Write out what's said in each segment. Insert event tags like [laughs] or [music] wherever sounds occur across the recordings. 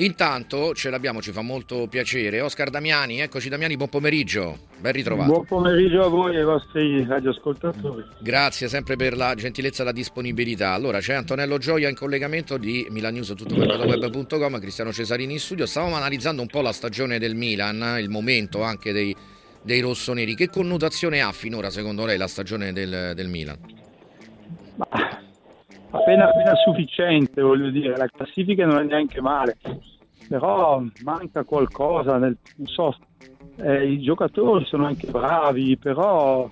Intanto ce l'abbiamo, ci fa molto piacere. Oscar Damiani, eccoci Damiani, buon pomeriggio, ben ritrovato. Buon pomeriggio a voi e ai vostri radioascoltatori. Grazie sempre per la gentilezza e la disponibilità. Allora c'è Antonello Gioia in collegamento di milanews.web.com, Cristiano Cesarini in studio. Stavamo analizzando un po' la stagione del Milan, il momento anche dei, dei rossoneri. Che connotazione ha finora secondo lei la stagione del, del Milan? Appena, appena sufficiente, voglio dire, la classifica non è neanche male, però manca qualcosa, nel, non so, eh, i giocatori sono anche bravi, però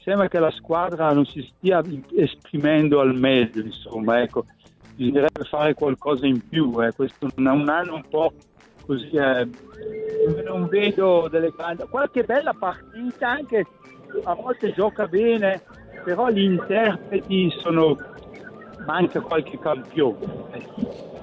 sembra che la squadra non si stia esprimendo al meglio, insomma, ecco, bisognerebbe fare qualcosa in più, eh. questo è un anno un po' così, eh, non vedo delle grandi, qualche bella partita anche, a volte gioca bene, però gli interpreti sono manca qualche campione.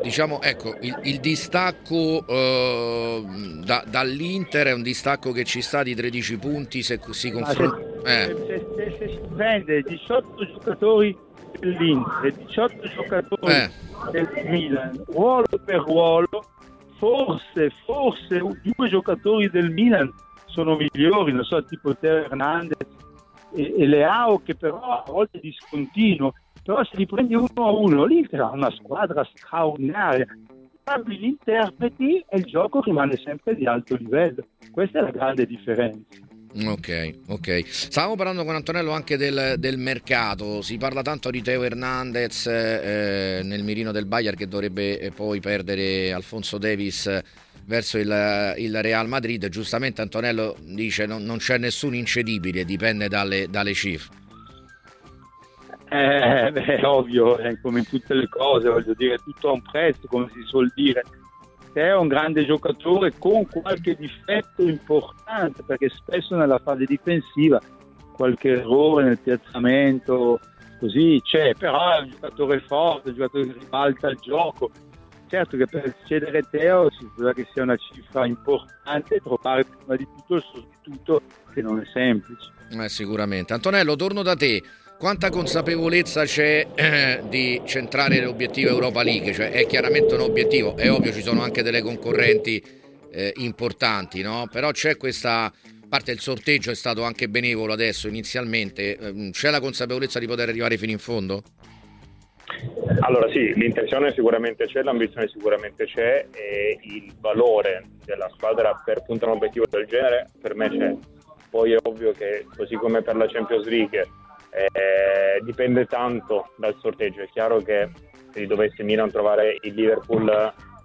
Diciamo, ecco, il, il distacco eh, da, dall'Inter è un distacco che ci sta di 13 punti se si confronta... Se, eh. se, se, si prende 18 giocatori dell'Inter 18 giocatori eh. del Milan, ruolo per ruolo, forse, forse due giocatori del Milan sono migliori, non so, tipo Teo Hernandez e, e Leao che però a volte discontinuo però se li prendi uno a uno, l'Inter ha una squadra straordinaria. Parli gli interpreti e il gioco rimane sempre di alto livello. Questa è la grande differenza. Ok, ok. Stavamo parlando con Antonello anche del, del mercato. Si parla tanto di Teo Hernandez eh, nel mirino del Bayern che dovrebbe eh, poi perdere Alfonso Davis verso il, il, Real Madrid. Giustamente Antonello dice non, non c'è nessun incedibile, dipende dalle, dalle cifre. Eh, beh, ovvio, è come in tutte le cose, voglio dire, tutto a un prezzo, come si suol dire. Se è un grande giocatore con qualche difetto importante, perché spesso nella fase difensiva qualche errore nel piazzamento, così c'è, però è un giocatore forte, un giocatore che ribalta il gioco. Certo che per cedere Teo si spera che sia una cifra importante trovare prima di tutto il sostituto che non è semplice. Eh, sicuramente. Antonello, torno da te. Quanta consapevolezza c'è eh, di centrare l'obiettivo Europa League? Cioè, è chiaramente un obiettivo, è ovvio ci sono anche delle concorrenti eh, importanti, no? però c'è questa parte il sorteggio è stato anche benevolo adesso inizialmente, ehm, c'è la consapevolezza di poter arrivare fino in fondo? Allora sì, l'intenzione sicuramente c'è, l'ambizione sicuramente c'è e il valore della squadra per puntare un obiettivo del genere per me c'è. Poi è ovvio che così come per la Champions League eh, dipende tanto dal sorteggio. È chiaro che se dovesse Milan trovare il Liverpool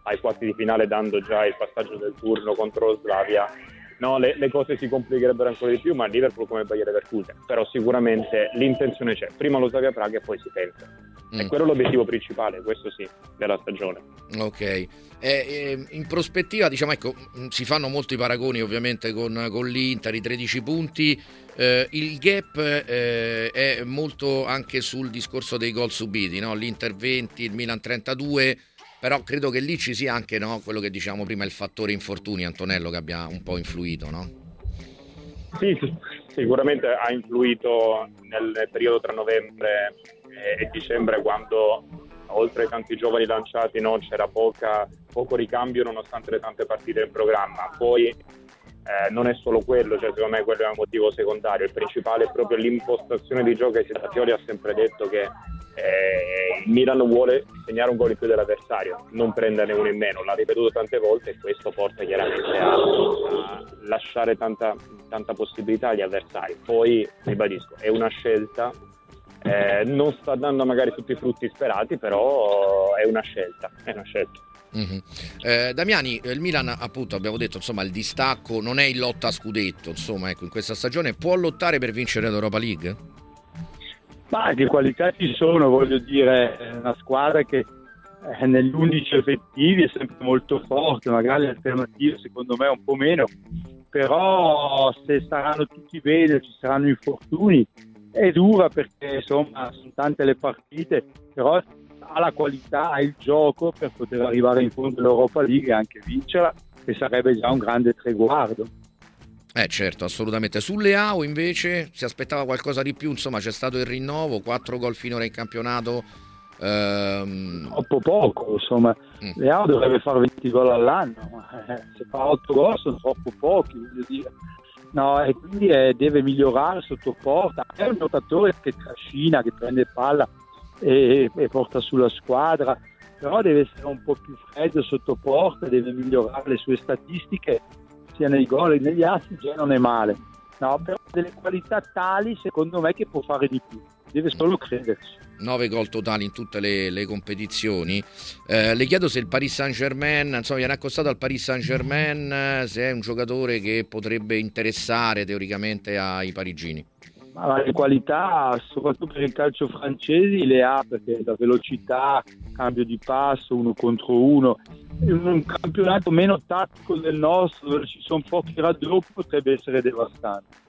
ai quarti di finale dando già il passaggio del turno contro Slavia, no, le, le, cose si complicherebbero ancora di più, ma Liverpool come Bayer Leverkusen. Però sicuramente l'intenzione c'è. Prima lo Slavia Praga e poi si pensa. Mm. E quello è l'obiettivo principale, questo sì, della stagione. Ok. Eh, eh, in prospettiva, diciamo, ecco, si fanno molti paragoni ovviamente con, con l'Inter, i 13 punti. Eh, il gap eh, è molto anche sul discorso dei gol subiti, no? l'Inter 20, il Milan 32, però credo che lì ci sia anche no? quello che diciamo prima, il fattore infortuni, Antonello, che abbia un po' influito. No? Sì, sicuramente ha influito nel periodo tra novembre e dicembre quando oltre ai tanti giovani lanciati no, c'era poca, poco ricambio nonostante le tante partite in programma. Poi eh, non è solo quello, cioè secondo me quello è un motivo secondario, il principale è proprio l'impostazione di gioco che Pioli ha sempre detto che eh, Milan vuole segnare un gol in più dell'avversario, non prenderne uno in meno, l'ha ripetuto tante volte e questo porta chiaramente a, a lasciare tanta, tanta possibilità agli avversari. Poi, ribadisco, è una scelta eh, non sta dando magari tutti i frutti sperati, però è una scelta, è una scelta. Mm-hmm. Eh, Damiani, il Milan appunto abbiamo detto insomma il distacco non è in lotta a scudetto, insomma ecco in questa stagione può lottare per vincere l'Europa League? Ma di qualità ci sono, voglio dire, è una squadra che eh, negli 11 effettivi è sempre molto forte, magari le alternative secondo me un po' meno, però se saranno tutti bene, ci saranno infortuni, è dura perché insomma sono tante le partite, però ha la qualità, ha il gioco per poter arrivare in fondo all'Europa League e anche vincerla, che sarebbe già un grande traguardo. Eh certo, assolutamente. Sulle AO invece si aspettava qualcosa di più, insomma c'è stato il rinnovo, quattro gol finora in campionato Ehm... Troppo poco, insomma. Mm. Leao dovrebbe fare 20 gol all'anno, eh, se fa 8 gol sono troppo pochi, voglio dire. No, e quindi eh, deve migliorare sotto porta. È un giocatore che trascina, che prende palla e, e porta sulla squadra, però deve essere un po' più freddo sotto porta, deve migliorare le sue statistiche sia nei gol che negli assi, già non è male. No, però ha delle qualità tali secondo me che può fare di più, deve solo crederci. 9 gol totali in tutte le, le competizioni. Eh, le chiedo se il Paris Saint Germain, insomma, viene accostato al Paris Saint Germain, se è un giocatore che potrebbe interessare teoricamente ai parigini. Ma le qualità, soprattutto per il calcio francese, le ha perché la velocità, cambio di passo, uno contro uno. In un campionato meno tattico del nostro, dove ci sono pochi raddoppi, potrebbe essere devastante.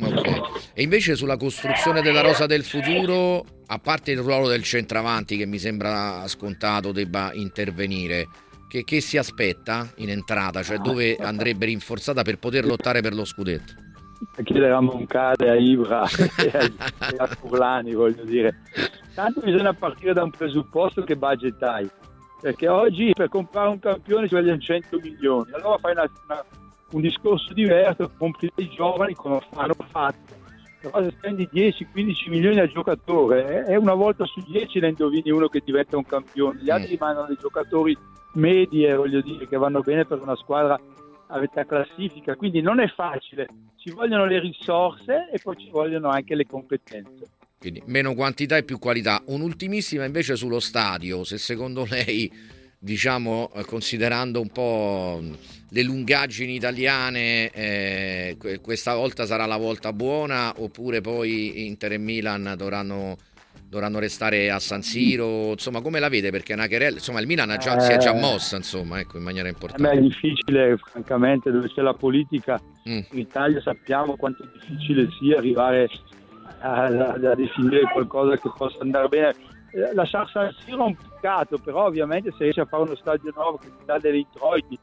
Okay. E invece sulla costruzione della rosa del futuro, a parte il ruolo del centravanti che mi sembra scontato debba intervenire, che, che si aspetta in entrata? Cioè dove andrebbe rinforzata per poter lottare per lo scudetto? a chiedere a Moncade, a Ibra e a, [laughs] e a Furlani, voglio dire. Tanto bisogna partire da un presupposto che budget hai, perché oggi per comprare un campione ci vogliono 100 milioni, allora fai una, una, un discorso diverso, compri dei giovani come hanno fatto, però se spendi 10-15 milioni al giocatore è una volta su 10 ne indovini uno che diventa un campione, gli altri mm. rimangono dei giocatori medie, voglio dire, che vanno bene per una squadra a metà classifica, quindi non è facile, ci vogliono le risorse e poi ci vogliono anche le competenze. Quindi meno quantità e più qualità. Un'ultimissima invece sullo stadio, se secondo lei, diciamo, eh, considerando un po' le lungaggini italiane, eh, questa volta sarà la volta buona oppure poi Inter e Milan dovranno dovranno restare a San Siro, insomma come la vede? Perché Nacherel, insomma il Milan già, eh, si è già eh. mossa insomma, ecco, in maniera importante. è difficile francamente dove c'è la politica, mm. in Italia sappiamo quanto è difficile sia arrivare a, a, a, definire qualcosa che possa andare bene. Eh, lasciare San Siro è un peccato, però ovviamente se riesce a fare uno stadio nuovo che ti dà degli introiti,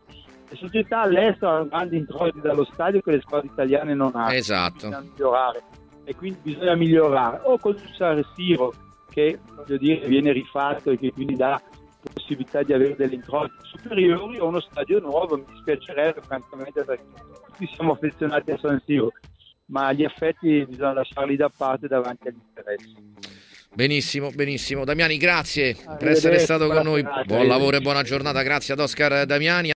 le società all'estero hanno grandi introiti dallo stadio che le squadre italiane non hanno. Esatto. Bisogna migliorare e quindi bisogna migliorare o con il San Siro che dire, viene rifatto e che quindi dà possibilità di avere delle introiti superiori o uno stadio nuovo mi dispiacerebbe francamente perché tutti siamo affezionati a San Siro ma gli effetti bisogna lasciarli da parte davanti agli interessi Benissimo, benissimo. Damiani, grazie per essere stato con noi. Buon lavoro e buona giornata. Grazie ad Oscar Damiani.